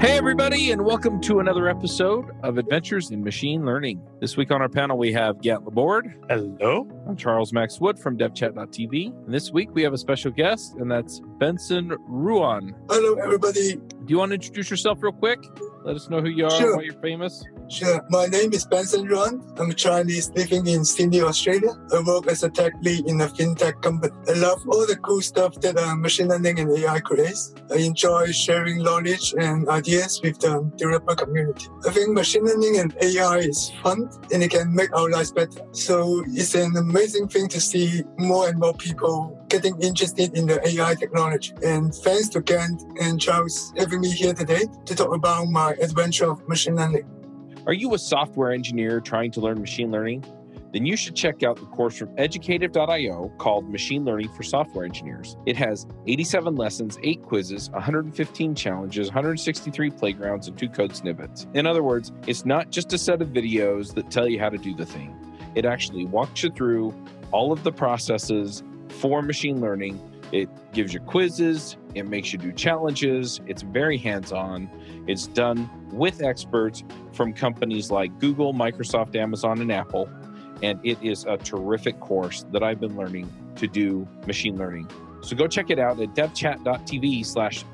Hey, everybody, and welcome to another episode of Adventures in Machine Learning. This week on our panel, we have Gant Laborde. Hello. I'm Charles Max Wood from DevChat.tv. And this week, we have a special guest, and that's Benson Ruan. Hello, everybody. Do you want to introduce yourself real quick? Let us know who you are, Sure. why you're famous. Sure. My name is Benson Ruan. I'm a Chinese living in Sydney, Australia. I work as a tech lead in a fintech company. I love all the cool stuff that uh, machine learning and AI creates. I enjoy sharing knowledge and ideas with the developer community. I think machine learning and AI is fun and it can make our lives better. So it's an amazing thing to see more and more people getting interested in the AI technology. And thanks to Kent and Charles having me here today to talk about my adventure of machine learning. Are you a software engineer trying to learn machine learning? Then you should check out the course from educative.io called Machine Learning for Software Engineers. It has 87 lessons, 8 quizzes, 115 challenges, 163 playgrounds, and 2 code snippets. In other words, it's not just a set of videos that tell you how to do the thing. It actually walks you through all of the processes for machine learning. It gives you quizzes, it makes you do challenges, it's very hands on. It's done with experts from companies like Google, Microsoft, Amazon, and Apple. And it is a terrific course that I've been learning to do machine learning. So go check it out at devchat.tv slash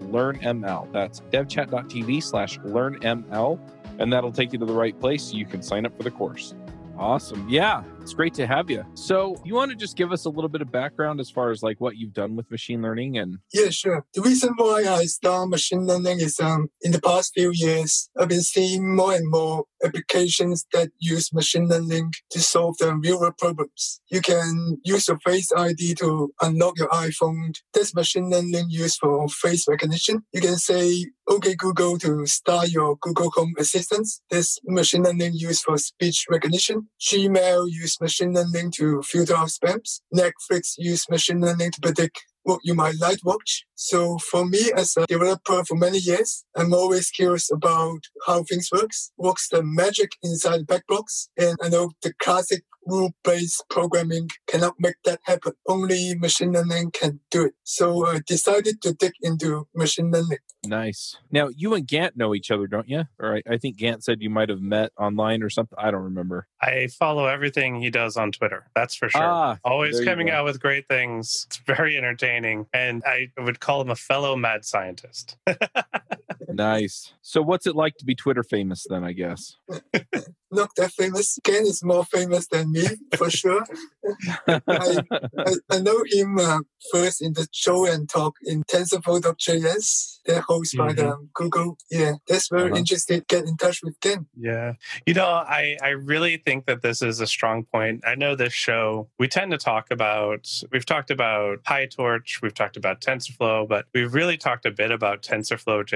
learnml. That's devchat.tv slash learnml. And that'll take you to the right place so you can sign up for the course. Awesome. Yeah, it's great to have you. So, you want to just give us a little bit of background as far as like what you've done with machine learning and Yeah, sure. The reason why I start machine learning is um in the past few years I've been seeing more and more applications that use machine learning to solve the real world problems. You can use your face ID to unlock your iPhone. That's machine learning used for face recognition. You can say OK Google to start your Google Home Assistant. That's machine learning used for speech recognition. Gmail machine learning to filter out spams. Netflix use machine learning to predict what you might like watch. So for me as a developer for many years, I'm always curious about how things works. What's the magic inside the back blocks? And I know the classic rule-based programming cannot make that happen. Only machine learning can do it. So I decided to dig into machine learning. Nice. Now, you and Gant know each other, don't you? Or I, I think Gant said you might have met online or something. I don't remember. I follow everything he does on Twitter. That's for sure. Ah, Always coming out with great things. It's very entertaining. And I would call him a fellow mad scientist. Nice. So, what's it like to be Twitter famous then, I guess? Not that famous. Ken is more famous than me, for sure. I, I, I know him uh, first in the show and talk in TensorFlow.js, they're hosted by the Google. Yeah, that's very Uh-huh. interesting. Get in touch with Ken. Yeah. You know, I, I really think that this is a strong point. I know this show, we tend to talk about, we've talked about PyTorch, we've talked about TensorFlow, but we've really talked a bit about TensorFlow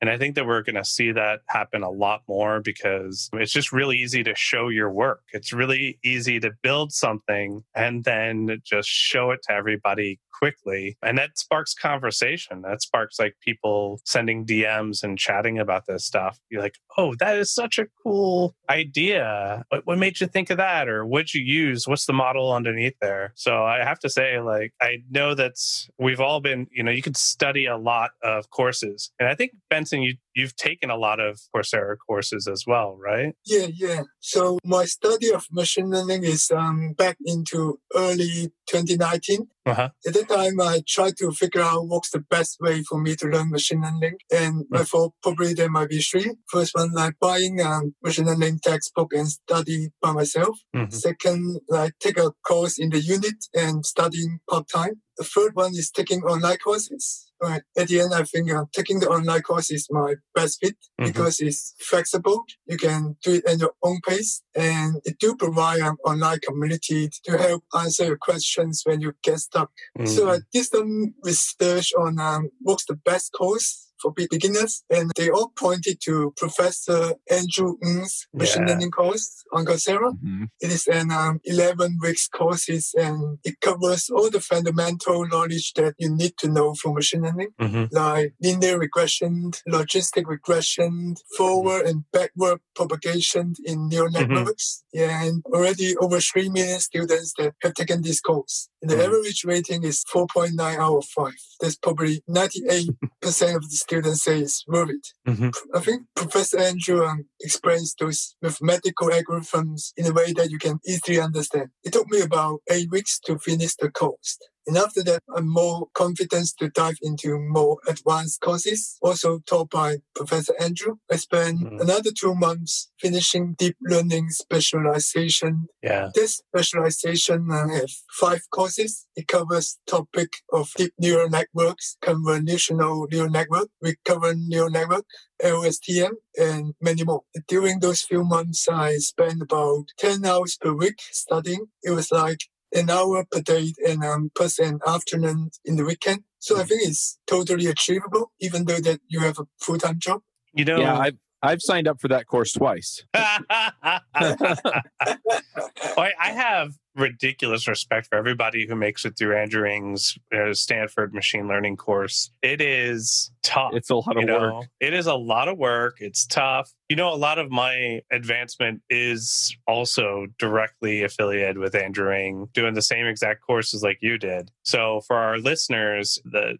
And I think that we're going to see that happen a lot more because it's just really easy to show your work. It's really easy to build something and then just show it to everybody quickly. And that sparks conversation. That sparks like people sending DMs and chatting about this stuff. You're like, oh, that is such a cool idea. What, what made you think of that? Or what'd you use? What's the model underneath there? So I have to say, like, I know that we've all been, you know, you could study a lot of courses. And I think, Benson, you, you've taken a lot of Coursera courses as well, right? Yeah, yeah. So my study of machine learning is um, back into early 2019. Uh-huh. At that time, I tried to figure out what's the best way for me to learn machine learning. And I thought probably there might be three. First one, like buying a machine learning textbook and study by myself. Mhm. Second, like take a course in the unit and studying part-time. The third one is taking online courses. Right. At the end, I think uh, taking the online course is my best fit Mhm. because it's flexible. You can do it at your own pace and it do provide an online community to help answer your questions when you get stuck. So I did some research on um, what's the best course for beginners, and they all pointed to Professor Andrew Ng's machine Yeah. learning course on Coursera. Mhm. It is an um, 11 weeks courses, and it covers all the fundamental knowledge that you need to know for machine learning, Mhm. like linear regression, logistic regression, forward and backward propagation in neural Mhm. networks. Yeah, and already over 3 million students that have taken this course. And the Mhm. average rating is 4.9 out of 5. That's probably 98% of the students say it's worth it. Mhm. I think Professor Andrew um, explains those mathematical algorithms in a way that you can easily understand. It took me about eight weeks to finish the course. And after that, I'm more confident to dive into more advanced courses, also taught by Professor Andrew. I spent Mhm. another two months finishing deep learning specialization Yeah. this specialization I have five courses. It covers topic of deep neural networks, convolutional neural network, recurrent neural network, LSTM, and many more. During those few months, I spent about 10 hours per week studying. It was like an hour per day and um, plus an afternoon in the weekend. So I think it's totally achievable, even though that you have a full-time job. You know, Yeah, I've I've signed up for that course twice. I, I have ridiculous respect for everybody who makes it through Andrew Ng's uh, Stanford machine learning course. It is tough. It's a lot you of know, work. it is a lot of work. It's tough. You know, a lot of my advancement is also directly affiliated with Andrew Ng, doing the same exact courses like you did. So for our listeners, the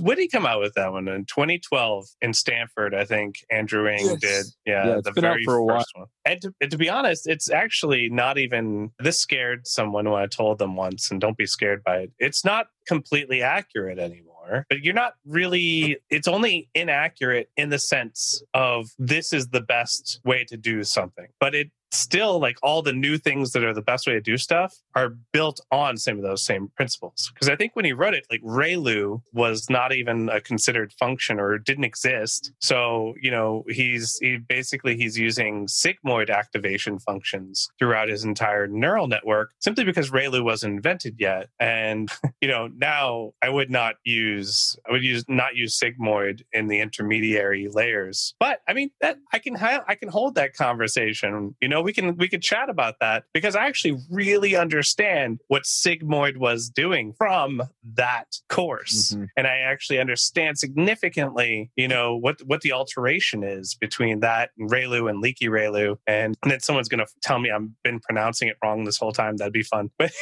when did he come out with that one in 2012 in Stanford? I think Andrew Ng Yes. did. Yeah, Yeah, it's the been out very for a while. first one. And to, and to be honest, it's actually not even. This scared someone when I told them once, and don't be scared by it. It's not completely accurate anymore. But you're not really. It's only inaccurate in the sense of this is the best way to do something. But it still like all the new things that are the best way to do stuff are built on some of those same principles. Because I think when he wrote it, like relu was not even a considered function or didn't exist. So, you know, he's he basically he's using sigmoid activation functions throughout his entire neural network simply because relu wasn't invented yet. And, you know, now I would not use I would use not use sigmoid in the intermediary layers. But I mean that I can ha- I can hold that conversation. You know, we can we can chat about that because I actually really understand what sigmoid was doing from that course. Mhm. And I actually understand significantly, you know, what what the alteration is between that and relu and leaky Relu. And, and then someone's gonna tell me I've been pronouncing it wrong this whole time. That'd be fun. But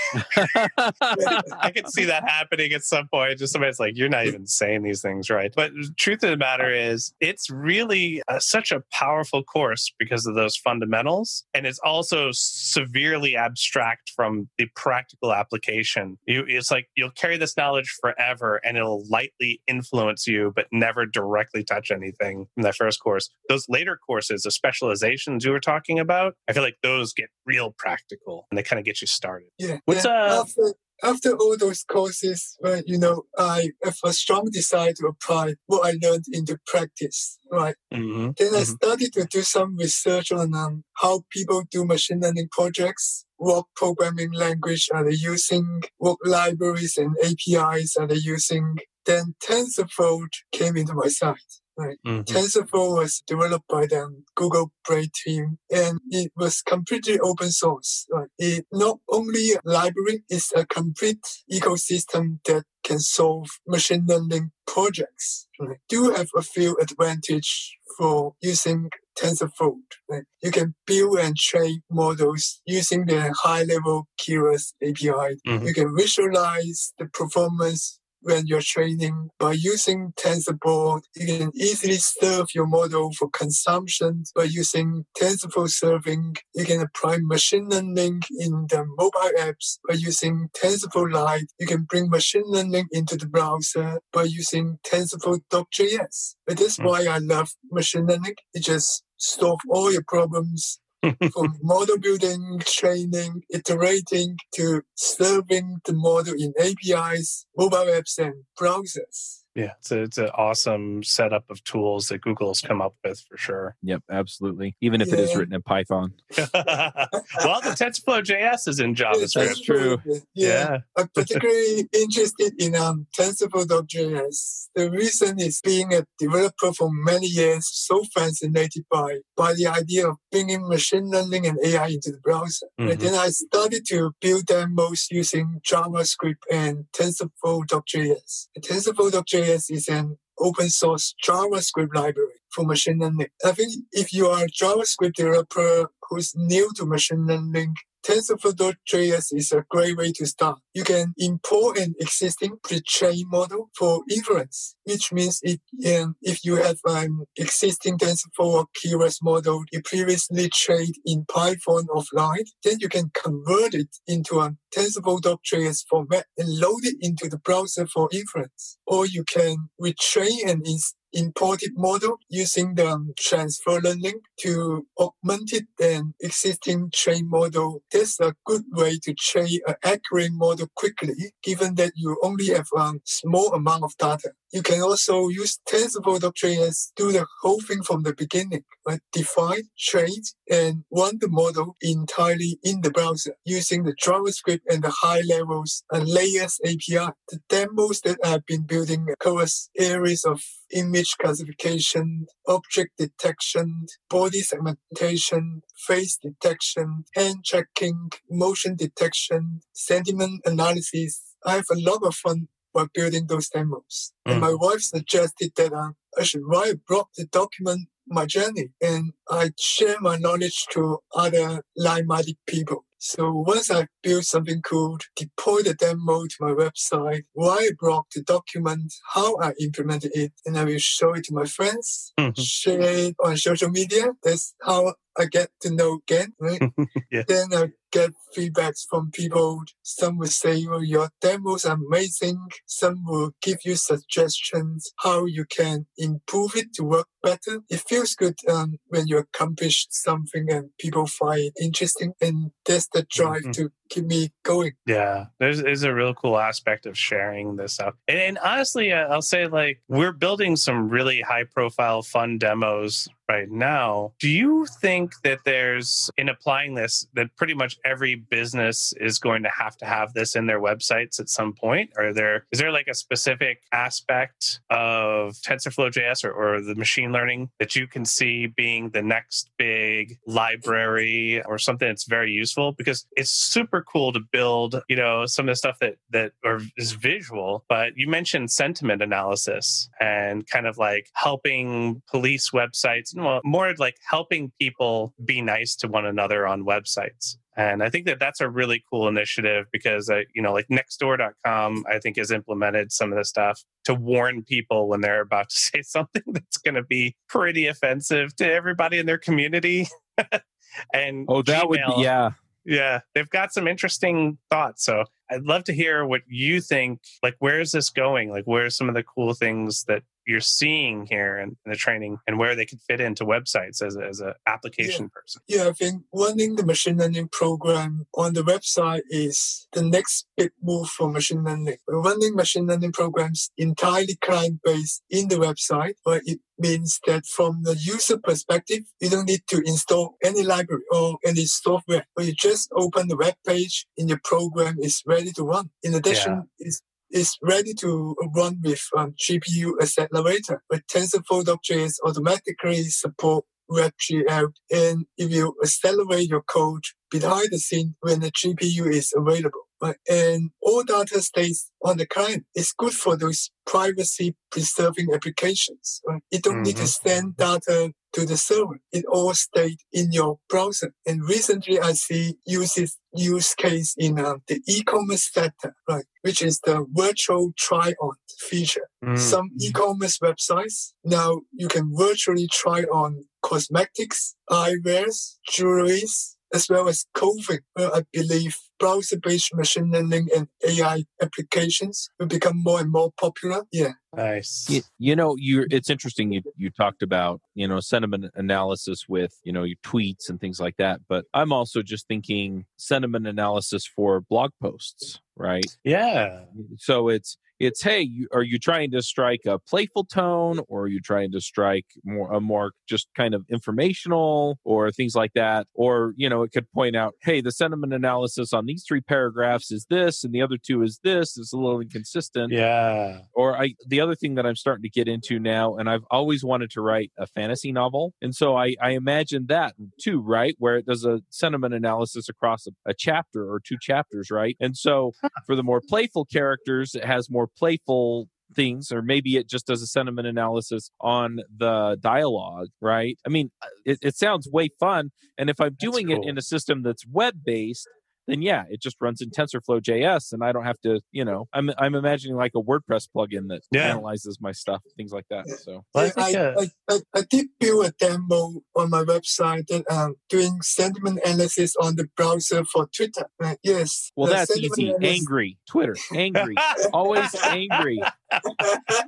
I could see that happening at some point. Just somebody's like, "You're not even saying these things right." But the truth of the matter is, it's really uh, such a powerful course because of those fundamentals, and it's also severely abstract from the practical application. You, it's like you'll carry this knowledge forever, and it'll lightly influence you, but never directly touch anything from that first course. Those later courses, the specializations you were talking about, I feel like those get real practical, and they kind of get you started. Yeah. What's, yeah. uh, after all those courses, well, you know, I have a strong desire to apply what I learned into practice, right? Mm-hmm. Then I Mhm. started to do some research on um, how people do machine learning projects. What programming language are they using? What libraries and APIs are they using? Then TensorFlow came into my sight. Right. Mhm. TensorFlow was developed by the Google Brain team and it was completely open source. Right? It not only a library, it's a complete ecosystem that can solve machine learning projects. Right? Do have a few advantage for using TensorFlow. Right? You can build and train models using the high level Keras API. Mhm. You can visualize the performance when you're training by using TensorBoard, you can easily serve your model for consumption by using TensorFlow serving. You can apply machine learning in the mobile apps by using TensorFlow Lite. You can bring machine learning into the browser by using TensorFlow.js. That's Mm. why I love machine learning. It just solve all your problems from model building, training, iterating to serving the model in APIs, mobile apps, and browsers. Yeah, it's a, it's an awesome setup of tools that Google's come up with for sure. Yep, absolutely. Even if it is written in Python. well, the TensorFlow JS is in Yes, JavaScript. That's true. Yeah. Yeah. I'm particularly interested in um, TensorFlow.js. The reason is being a developer for many years, so fascinated by, by the idea of bringing machine learning and AI into the browser. Mhm. And then I started to build demos using JavaScript and TensorFlow.js. And TensorFlow.js is an open source JavaScript library for machine learning. I think if you are a JavaScript developer who's new to machine learning, TensorFlow.js is a great way to start. You can import an existing pre-trained model for inference, which means it, um, if you have an existing TensorFlow or Keras model you previously trained in Python offline, then you can convert it into a TensorFlow.js format and load it into the browser for inference. Or you can retrain and ins- imported model using the transfer learning to augment it an existing train model. That's a good way to train an accurate model quickly, given that you only have a small amount of data. You can also use TensorFlow.js to do the whole thing from the beginning, like define, train, and run the model entirely in the browser using the JavaScript and the high levels and layers API. The demos that I've been building covers areas of image classification, object detection, body segmentation, face detection, hand tracking, motion detection, sentiment analysis. I have a lot of fun while building those demos. Mm. And my wife suggested that uh, I should write a blog to document my journey and I share my knowledge to other like-minded people. So once I built something cool, deploy the demo to my website, write a blog to document how I implemented it, and I will show it to my friends, mm-hmm. share it on social media. That's how I get to know again, right? yeah. Then I get feedbacks from people. Some will say, "Oh, your demos are amazing." Some will give you suggestions how you can improve it to work better. It feels good um, when you accomplish something and people find it interesting, and that's the drive mm-hmm. to keep me going. Yeah, there's, there's a real cool aspect of sharing this stuff. And, and honestly, I'll say like we're building some really high profile, fun demos right now. Do you think that there's, in applying this, that pretty much every business is going to have to have this in their websites at some point? Are there, is there like a specific aspect of TensorFlow JS or, or the machine learning that you can see being the next big library or something that's very useful? Because it's super cool to build, you know, some of the stuff that, that are, is visual, but you mentioned sentiment analysis and kind of like helping police websites well, more like helping people be nice to one another on websites. And I think that that's a really cool initiative because, uh, you know, like nextdoor.com, I think has implemented some of the stuff to warn people when they're about to say something that's going to be pretty offensive to everybody in their community. and oh, that Gmail, would be, yeah. Yeah. They've got some interesting thoughts. So I'd love to hear what you think. Like, where is this going? Like, where are some of the cool things that you're seeing here in, in, the training and where they could fit into websites as a, as an application yeah. person? Yeah, I think running the machine learning program on the website is the next big move for machine learning. We're running machine learning programs entirely client based in the website, but it means that from the user perspective, you don't need to install any library or any software, but you just open the web page and your program is ready to run. In addition, yeah. it's is ready to run with um, GPU accelerator, but TensorFlow.js automatically support WebGL. And if you accelerate your code behind the scene when the GPU is available, right? and all data stays on the client, it's good for those privacy preserving applications. Right? You don't mm-hmm. need to mm-hmm. send data to the server. It all stayed in your browser. And recently I see uses use case in uh, the e-commerce sector, right? Which is the virtual try-on feature. Mm-hmm. Some e-commerce websites now you can virtually try on cosmetics, eyewears, jewelries, as well as COVID, where I believe browser-based machine learning and AI applications will become more and more popular. Yeah. Nice. You, you, know, you it's interesting you you talked about, you know, sentiment analysis with, you know, your tweets and things like that, but I'm also just thinking sentiment analysis for blog posts, right? Yeah. So it's it's hey you, are you trying to strike a playful tone or are you trying to strike more a more just kind of informational or things like that? Or you know it could point out hey the sentiment analysis on these three paragraphs is this and the other two is this it's a little inconsistent. Yeah. Or i the other thing that i'm starting to get into now and i've always wanted to write a fantasy novel and so i i imagine that too right? Where it does a sentiment analysis across a, a chapter or two chapters right? And so for the more playful characters it has more more playful things or maybe it just does a sentiment analysis on the dialogue right? I mean it, it sounds way fun and if i'm That's doing it in a system that's web based then yeah it just runs in tensorflow js and i don't have to you know i'm, I'm imagining like a wordpress plugin that Yeah. analyzes my stuff things like that so I I, uh, I, I, I did build a demo on my website that um doing sentiment analysis on the browser for Twitter. Right? Yes. well that's easy analysis- angry twitter angry always angry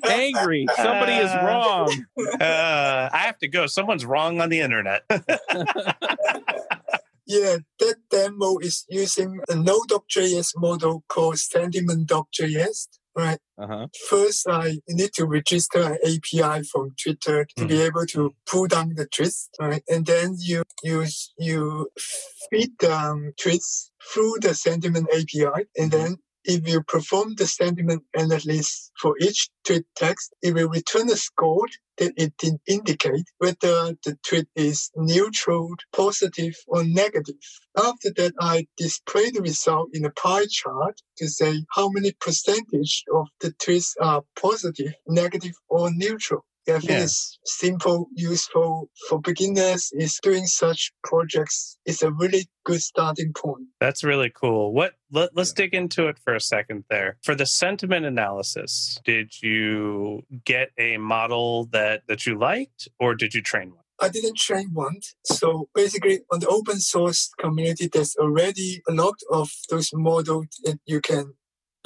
angry somebody is wrong uh, I have to go. Someone's wrong on the internet. Yeah, that demo is using a Node.js model called sentiment.js. Right. uh-huh First, I need to register an API from Twitter to be able to pull down the tweets, right? And then you you you feed the um, tweets through the sentiment API, and then if you perform the sentiment analysis for each tweet text, it will return a score that it in- indicate whether the tweet is neutral, positive, or negative. After that, I display the result in a pie chart to say how many percentage of the tweets are positive, negative, or neutral. Yeah, I think Yeah. it's simple, useful for beginners. Is doing such projects is a really good starting point. That's really cool. What let, us dig into it for a second there. For the sentiment analysis, did you get a model that that you liked or did you train one? I didn't train one. So basically, on the open source community, there's already a lot of those models that you can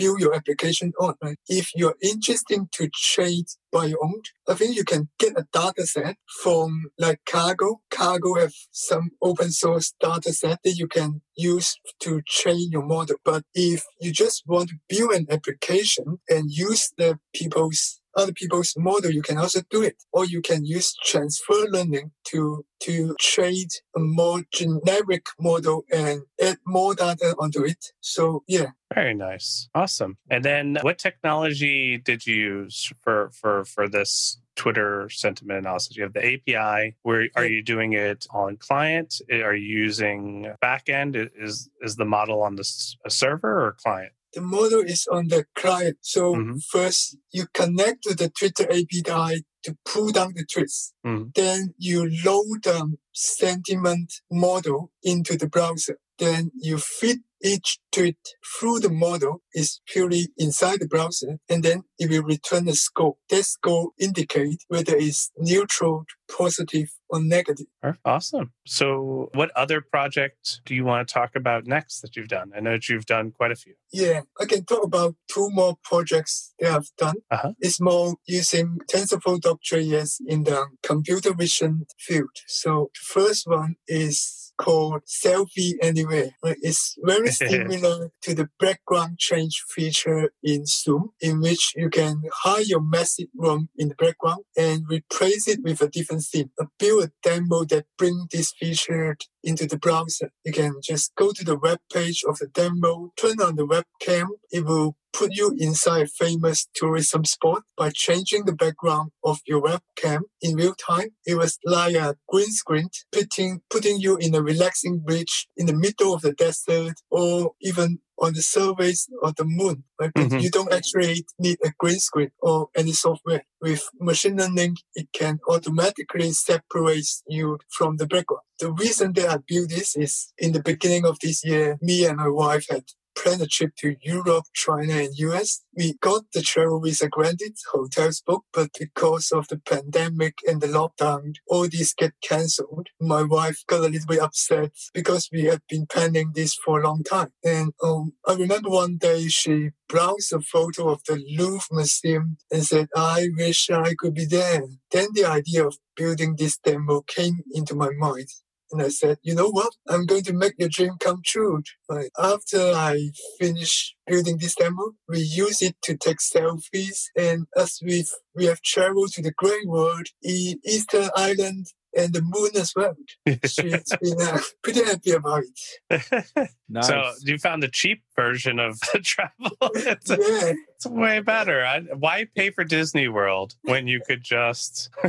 build your application on. Right? If you're interested to trade by your own, I think you can get a data set from like Kaggle. Kaggle have some open source data set that you can use to train your model. But if you just want to build an application and use the people's other people's model, you can also do it. Or you can use transfer learning to to trade a more generic model and add more data onto it. So yeah, Very nice. Awesome. And then what technology did you use for for for this Twitter sentiment analysis? You have the API. Where are you doing it on client? Are you using backend? Is is the model on the a server or client? the model is on the client. So Mhm. first you connect to the Twitter API to pull down the tweets. Mhm. Then you load the sentiment model into the browser. Then you feed each tweet through the model is purely inside the browser. And then it will return a score. That score indicate whether it's neutral, positive, or negative. Awesome. So, what other project do you want to talk about next that you've done? I know that you've done quite a few. Yeah, I can talk about two more projects that I've done. Uh-huh. It's more using TensorFlow.js in the computer vision field. So the first one is called Selfie Anywhere. Right? It's very similar to the background change feature in Zoom, in which you can hide your message room in the background and replace it with a different theme. Uh, I built a demo that bring this feature into the browser. You can just go to the web page of the demo, turn on the webcam. It will put you inside a famous tourism spot by changing the background of your webcam in real time. It was like a green screen, putting, putting you in a relaxing beach in the middle of the desert or even on the surface of the moon. Right? But Mhm. You don't actually need a green screen or any software. With machine learning, it can automatically separate you from the background. The reason that I built this is in the beginning of this year, me and my wife had planned a trip to Europe, China, and US. We got the travel visa granted, hotels booked, but because of the pandemic and the lockdown, all these get cancelled. My wife got a little bit upset because we had been planning this for a long time. And um, I remember one day she browsed a photo of the Louvre Museum and said, I wish I could be there. Then the idea of building this demo came into my mind. And I said, you know what? I'm going to make your dream come true. Right. After I finish building this demo, we use it to take selfies. And as we've, we have traveled to the Great Wall, E- Easter Island, and the moon as well. She's been uh, pretty happy about it. nice So, you found the cheap version of the travel. it's, Yeah. it's way better. I, why pay for Disney World when you could just.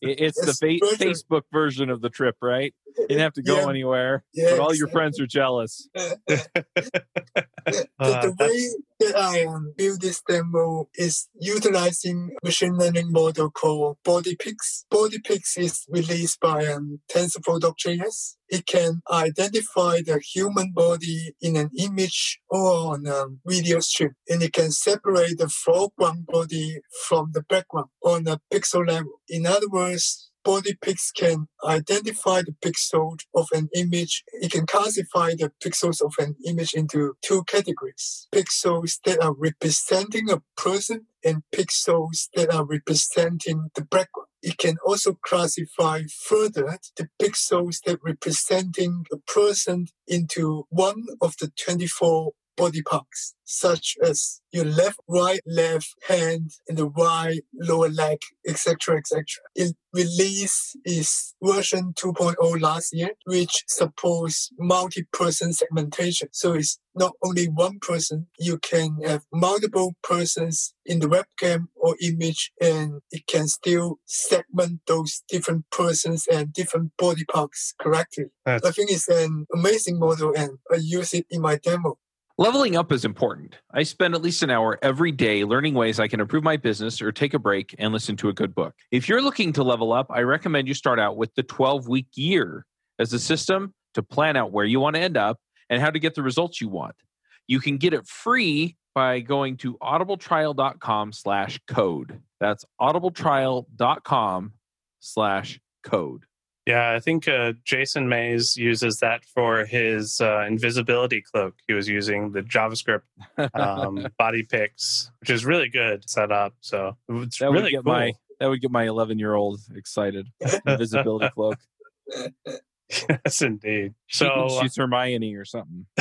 It- it's the fa- facebook version of the trip right you didn't have to go Yeah. anywhere Yeah, but all your friends are jealous the, Uh, the way that I um, built this demo is utilizing a machine learning model called BodyPix. BodyPix is released by um, TensorFlow.js. It can identify the human body in an image or on a video stream, and it can separate the foreground body from the background on a pixel level. In other words, BodyPix can identify the pixels of an image. It can classify the pixels of an image into two categories. Pixels that are representing a person and pixels that are representing the background. It can also classify further the pixels that representing a person into one of the 24 body parts, such as your left, right, left hand, and the right lower leg, etc., etc. It released its version 2.0 last year, which supports multi-person segmentation. So it's not only one person, you can have multiple persons in the webcam or image, and it can still segment those different persons and different body parts correctly. That's- I think it's an amazing model, and I use it in my demo. Leveling up is important. I spend at least an hour every day learning ways I can improve my business or take a break and listen to a good book. If you're looking to level up, I recommend you start out with the 12 week year as a system to plan out where you want to end up and how to get the results you want. You can get it free by going to audibletrial.com slash code. That's audibletrial.com slash code. Yeah, I think uh, Jason Mayes uses that for his uh, invisibility cloak. He was using the JavaScript um, BodyPix, which is really good set up. So it's that would really get cool. my that would get my 11 year old excited. Invisibility cloak. yes, indeed. So So she's Hermione or something.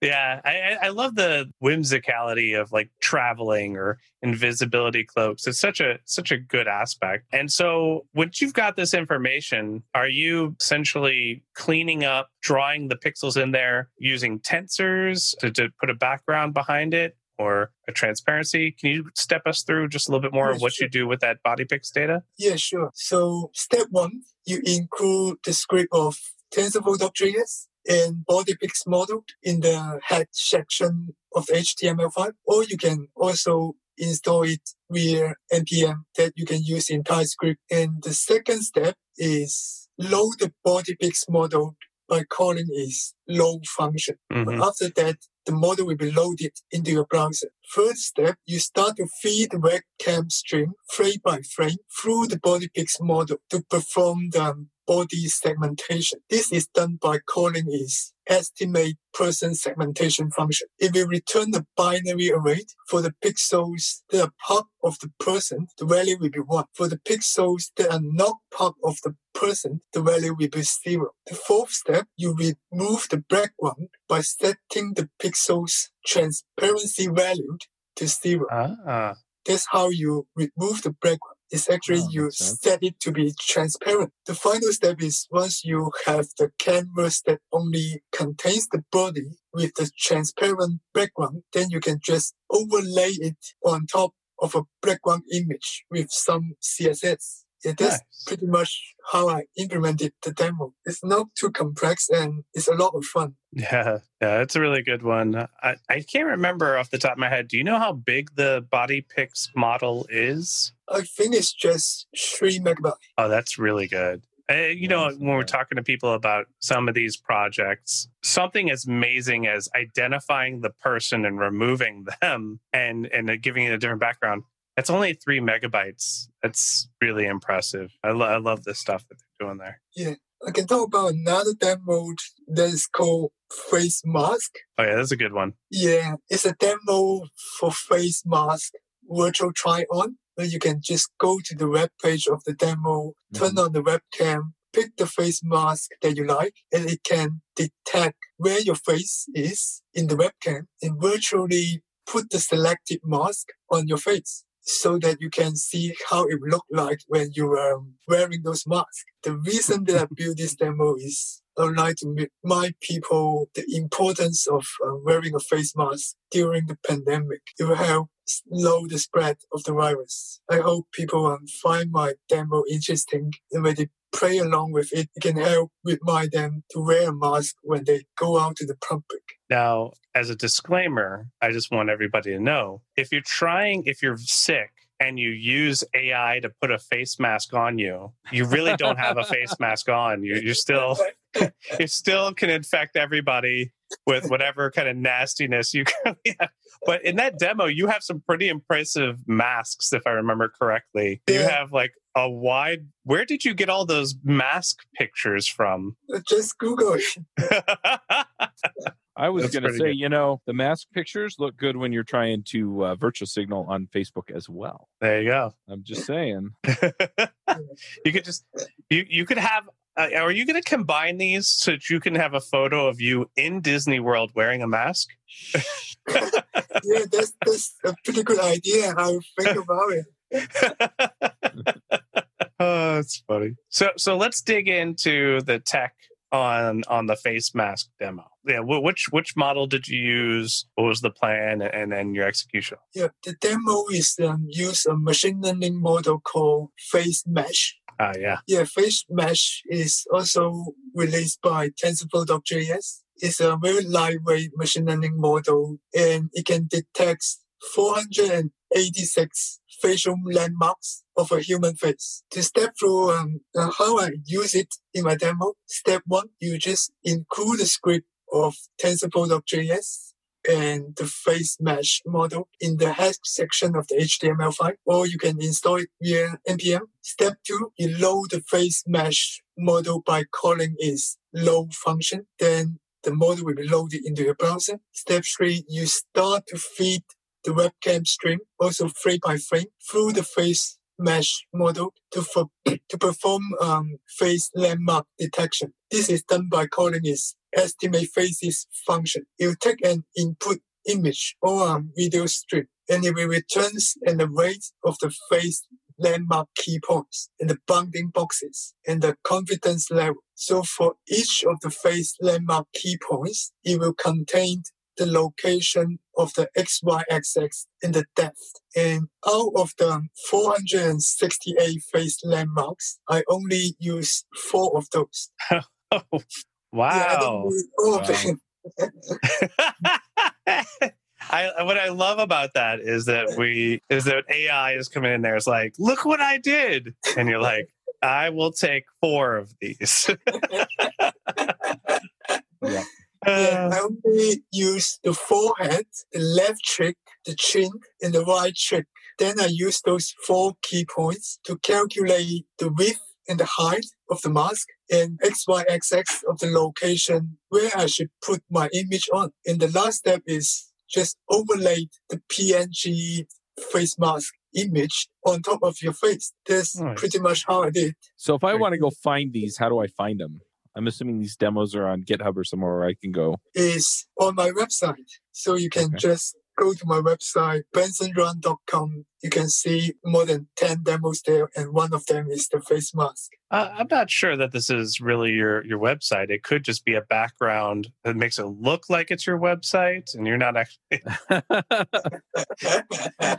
yeah, I, I- love the whimsicality of like traveling or invisibility cloaks. It's such a such a good aspect. And so once you've got this information, are you essentially cleaning up, drawing the pixels in there using tensors to, to put a background behind it? Or a transparency. Can you step us through just a little bit more Yeah, of what sure. you do with that BodyPix data? Yeah, sure. So step one, you include the script of TensorFlow.js and BodyPix model in the head section of the HTML5, or you can also install it via NPM that you can use in TypeScript. And the second step is load the BodyPix model by calling its load function. Mhm. After that, the model will be loaded into your browser. First step, you start to feed the webcam stream frame by frame through the BodyPix model to perform the body segmentation. This is done by calling its estimate person segmentation function. It will return a binary array for the pixels that are part of the person. The value will be one. For the pixels that are not part of the person, the value will be zero. The fourth step, you remove the background by setting the pixels transparency value to zero. Ah, That's how you remove the background. It's actually Oh, you set it to be transparent. The final step is once you have the canvas that only contains the body with the transparent background, then you can just overlay it on top of a background image with some CSS. Yeah, that's nice. pretty much how I implemented the demo. It's not too complex and it's a lot of fun. Yeah, yeah, it's a really good one. I, I can't remember off the top of my head. Do you know how big the BodyPix model is? I think it's just three megabytes. Oh, that's really good. Uh, you know, Nice, when we're talking to people about some of these projects, something as amazing as identifying the person and removing them and and uh, giving it a different background. That's only three megabytes. That's really impressive. I, lo- I love the stuff that they're doing there. Yeah. I can talk about another demo that is called Face Mask. Oh yeah, that's a good one. Yeah, it's a demo for Face Mask virtual try on where you can just go to the web page of the demo, turn mm-hmm. on the webcam, pick the face mask that you like, and it can detect where your face is in the webcam and virtually put the selected mask on your face so that you can see how it looked like when you were wearing those masks. The reason that I built this demo is I would like to remind people the importance of uh, wearing a face mask during the pandemic. It will help slow the spread of the virus. I hope people um, find my demo interesting and when they play along with it, it can help remind them to wear a mask when they go out to the public. Now, as a disclaimer, I just want everybody to know if you're trying, if you're sick and you use AI to put a face mask on you, you really don't have a face mask on. You, you're still, you still can infect everybody with whatever kind of nastiness you currently have. But in that demo, you have some pretty impressive masks, if I remember correctly. You have like a wide. Where did you get all those mask pictures from? Just Google. I was going to say, good. you know, the mask pictures look good when you're trying to uh, virtual signal on Facebook as well. there you go. I'm just saying. you could just you you could have. Uh, are you going to combine these so that you can have a photo of you in Disney World wearing a mask? Yeah, that's that's a pretty good idea. I'll think about it. oh, that's funny. So so let's dig into the tech on on the face mask demo. Yeah, which which model did you use? What was the plan, and then your execution? Yeah, the demo is um, use a machine learning model called Face Mesh. Ah, yeah. Yeah, Face Mesh is also released by TensorFlow.js. It's a very lightweight machine learning model, and it can detect 486 facial landmarks of a human face. To step through um, uh, how I use it in my demo, step one, you just include the script of TensorFlow.js and the face mesh model in the head section of the HTML file, or you can install it via npm. Step two, you load the face mesh model by calling its load function. Then the model will be loaded into your browser. Step three, you start to feed the webcam stream, also frame by frame, through the face mesh model to, for, to perform um, face landmark detection. This is done by calling its estimate faces function. It will take an input image or a video stream and it will return an array of the face landmark key points and the bounding boxes and the confidence level. So for each of the face landmark key points, it will contain the location of the XY axis and the depth. And out of the 468 face landmarks, I only use four of those. Oh, Yeah, I don't wow. of them. I what I love about that is that we is that AI is coming in there. It's like, look what I did, and you're like, I will take four of these. Yeah. Yeah, I only use the forehead, the left cheek, the chin, and the right cheek. Then I use those four key points to calculate the width and the height of the mask and XYXX of the location where I should put my image on. And the last step is just overlay the PNG face mask image on top of your face. That's Nice. pretty much how I did. So if I want to go find these, how do I find them? I'm assuming these demos are on GitHub or somewhere where I can go. is on my website. So you can Okay. just go to my website, bensonruan.com. You can see more than 10 demos there, and one of them is the face mask. uh, I'm not sure that this is really your your website. It could just be a background that makes it look like it's your website, and you're not actually.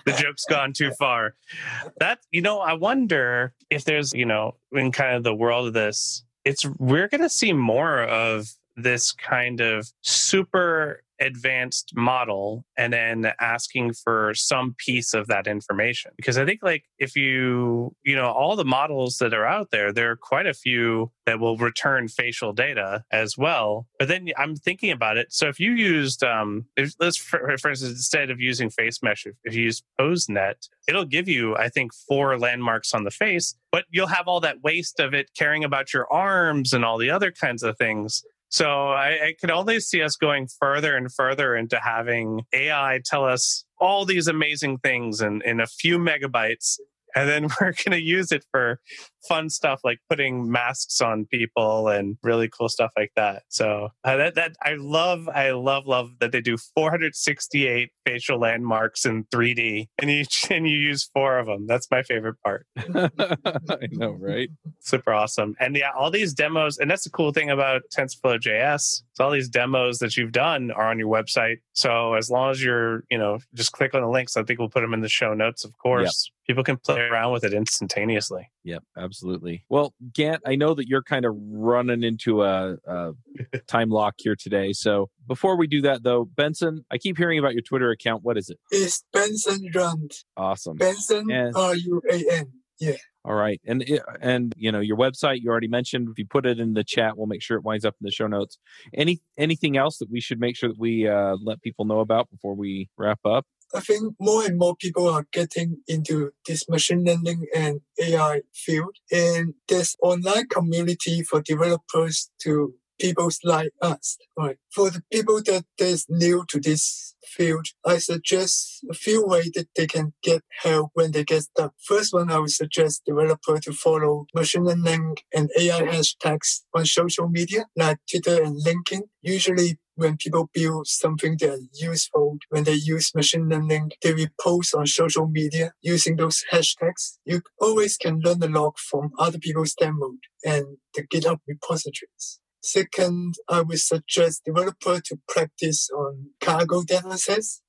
the joke's gone too far. That you know, I wonder if there's you know in kind of the world of this, it's we're going to see more of this kind of super advanced model and then asking for some piece of that information. Because i think like if you you know all the models that are out there there are quite a few that will return facial data as well. But then i'm thinking about it. So if you used um if, let's for, for instance instead of using face mesh if, if you use posenet it'll give you i think four landmarks on the face but you'll have all that waste of it caring about your arms and all the other kinds of things so I, I can only see us going further and further into having AI tell us all these amazing things in, in a few megabytes. And then we're going to use it for fun stuff like putting masks on people and really cool stuff like that. So uh, that, that I love, I love, love that they do 468 facial landmarks in 3D and you, and you use four of them. That's my favorite part I know, right? super awesome. And yeah, all these demos, and that's the cool thing about TensorFlow JS. So all these demos that you've done are on your website. So as long as you're, you know, just click on the links. I think we'll put them in the show notes, of course. People can play around with it instantaneously. Yep, absolutely. Well, Gant, I know that you're kind of running into a, a time lock here today. So, before we do that though, Benson, I keep hearing about your Twitter account. What is it? It's Benson Ruan. Awesome. Benson And- R U A N. Yeah. All right. And it- and you know, your website you already mentioned. If you put it in the chat, we'll make sure it winds up in the show notes. Any anything else that we should make sure that we uh, let people know about before we wrap up? I think more and more people are getting into this machine learning and AI field. And there's online community for developers to people like us. Right. For the people that is new to this field, I suggest a few ways that they can get help when they get stuck. First one, I would suggest developer to follow machine learning and AI hashtags on social media like Twitter and LinkedIn. Usually when people build something that is useful, when they use machine learning, they will post on social media using those hashtags. You always can learn a lot from other people's demo and the GitHub repositories. Second, I would suggest developer to practice on Kaggle datasets,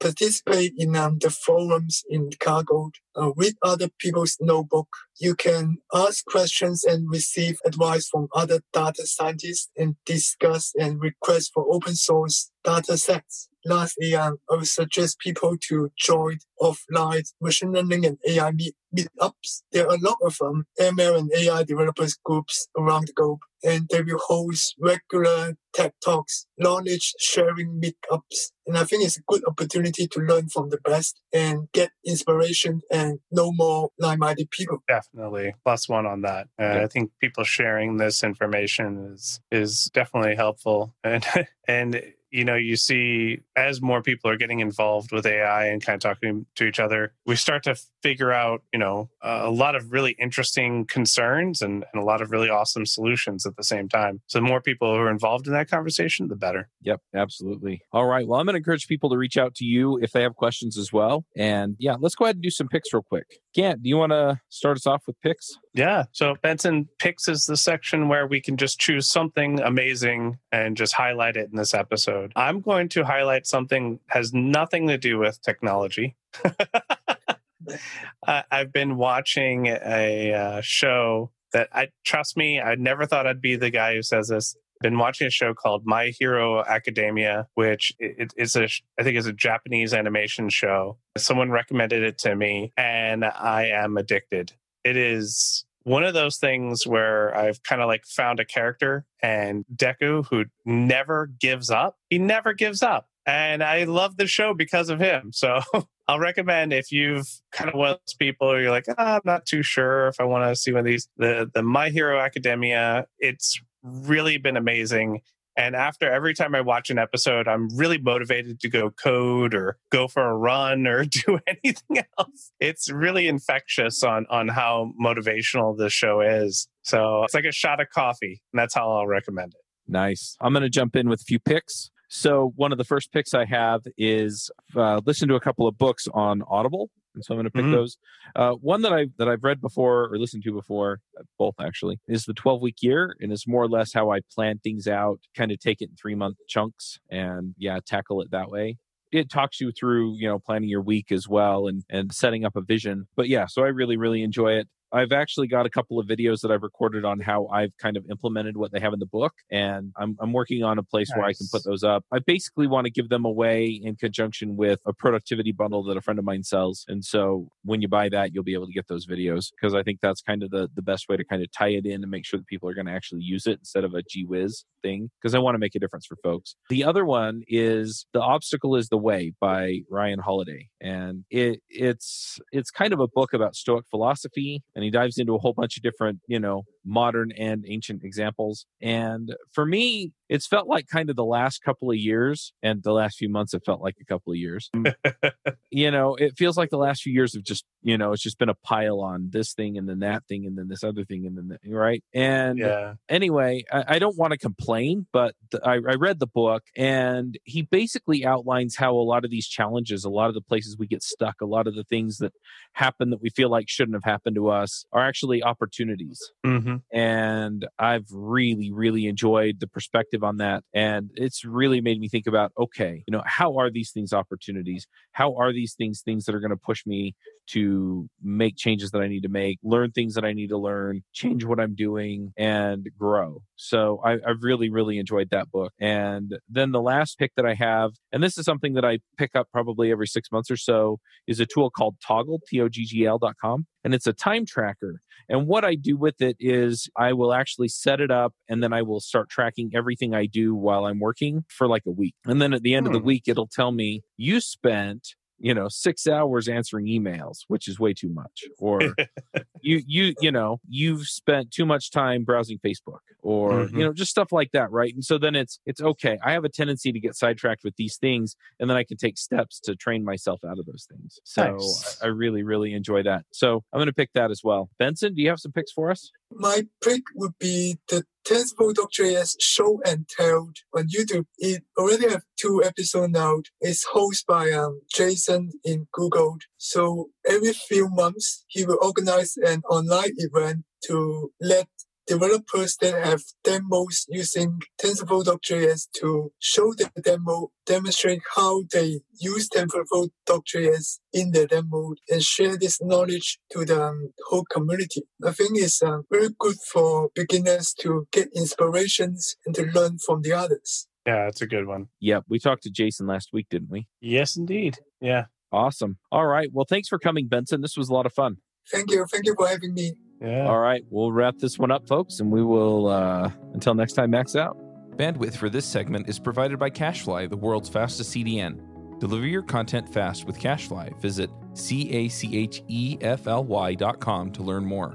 participate in um, the forums in Kaggle, uh, read other people's notebook. You can ask questions and receive advice from other data scientists and discuss and request for open source data sets. Lastly, um, I would suggest people to join offline machine learning and AI meet, meetups. There are a lot of um, ML and AI developers groups around the globe, and they will host regular tech talks, knowledge sharing meetups. And I think it's a good opportunity to learn from the best and get inspiration and know more like-minded people. Definitely plus one on that. Uh, Yeah. I think people sharing this information is is definitely helpful, and and you know you see as more people are getting involved with AI and kind of talking to each other, we start to figure out you know a lot of really interesting concerns and, and a lot of really awesome solutions at the same time. So the more people who are involved in that conversation, the better. Yep, absolutely. All right. Well, I'm going to encourage people to reach out to you if they have questions as well. And yeah, let's go ahead and do some picks real quick. Gant, do you want to start us off with picks? Yeah. So Benson picks is the section where we can just choose something amazing and just highlight it in this episode. I'm going to highlight something has nothing to do with technology. I- I've been watching a uh, show that I trust me. I never thought I'd be the guy who says this. Been watching a show called My Hero Academia, which it, it's a I think is a Japanese animation show. Someone recommended it to me, and I am addicted it is one of those things where I've kind of like found a character and Deku who never gives up. He never gives up. And I love the show because of him. So I'll recommend if you've kind of one of those people you're like, ah, I'm not too sure if I want to see one of these, the, the My Hero Academia, it's really been amazing. And after every time I watch an episode, I'm really motivated to go code or go for a run or do anything else. It's really infectious on on how motivational this show is. So it's like a shot of coffee, and that's how I'll recommend it. Nice. I'm going to jump in with a few picks. So one of the first picks I have is uh, listen to a couple of books on Audible, and so I'm going to pick Mhm. those. Uh, one that I that I've read before or listened to before, uh, both actually, is the 12 week year, and it's more or less how I plan things out, kind of take it in three month chunks, and yeah, tackle it that way. It talks you through, you know, planning your week as well and and setting up a vision. But yeah, so I really really enjoy it. I've actually got a couple of videos that I've recorded on how I've kind of implemented what they have in the book, and I'm, I'm working on a place where I can put those up. I basically want to give them away in conjunction with a productivity bundle that a friend of mine sells, and so when you buy that, you'll be able to get those videos because I think that's kind of the the best way to kind of tie it in and make sure that people are going to actually use it instead of a gee whiz thing because I want to make a difference for folks. The other one is "The Obstacle Is the Way" by Ryan Holiday, and it it's it's kind of a book about Stoic philosophy, and he dives into a whole bunch of different you know modern and ancient examples. And for me, it's felt like kind of the last couple of years, and the last few months it felt like a couple of years. you know, it feels like the last few years have just you know it's just been a pile on this thing and then that thing and then this other thing and then that, right and Yeah. anyway, I, I don't want to complain, but the, I, I read the book and he basically outlines how a lot of these challenges, a lot of the places we get stuck, a lot of the things that happen that we feel like shouldn't have happened to us are actually opportunities. hmm And I've really, really enjoyed the perspective on that. And it's really made me think about okay, you know, how are these things opportunities? How are these things things that are going to push me to make changes that I need to make, learn things that I need to learn, change what I'm doing, and grow. So I, I've really, really enjoyed that book. And then the last pick that I have, and this is something that I pick up probably every six months or so, is a tool called Toggle, Toggl, T O G G L.com. And it's a time tracker. And what I do with it is I will actually set it up and then I will start tracking everything I do while I'm working for like a week. And then at the end hmm. of the hmm. week, it'll tell me you spent you know six hours answering emails which is way too much or you you you know you've spent too much time browsing facebook or mm-hmm. you know just stuff like that right? And so then it's it's okay i have a tendency to get sidetracked with these things and then i can take steps to train myself out of those things. So nice. I, I really really enjoy that. So i'm going to pick that as well. Benson do you have some picks for us my pick would be the TensorFlow.js show and tell on YouTube. It already have two episodes now. It's hosted by um, Jason in Google. So every few months, he will organize an online event to let developers that have demos using TensorFlow.js to show the demo, demonstrate how they use TensorFlow.js in the demo and share this knowledge to the um, whole community. I think it's uh, very good for beginners to get inspirations and to learn from the others. Yeah, that's a good one. Yep. We talked to Jason last week, didn't we? Yes, indeed. Yeah. Awesome. All right. Well, thanks for coming, Benson. This was a lot of fun. Thank you. Thank you for having me. Yeah. All right. We'll wrap this one up, folks, and we will, uh, until next time, max out. Bandwidth for this segment is provided by CacheFly, the world's fastest CDN. Deliver your content fast with CacheFly. Visit C A C H E F L Y dot com to learn more.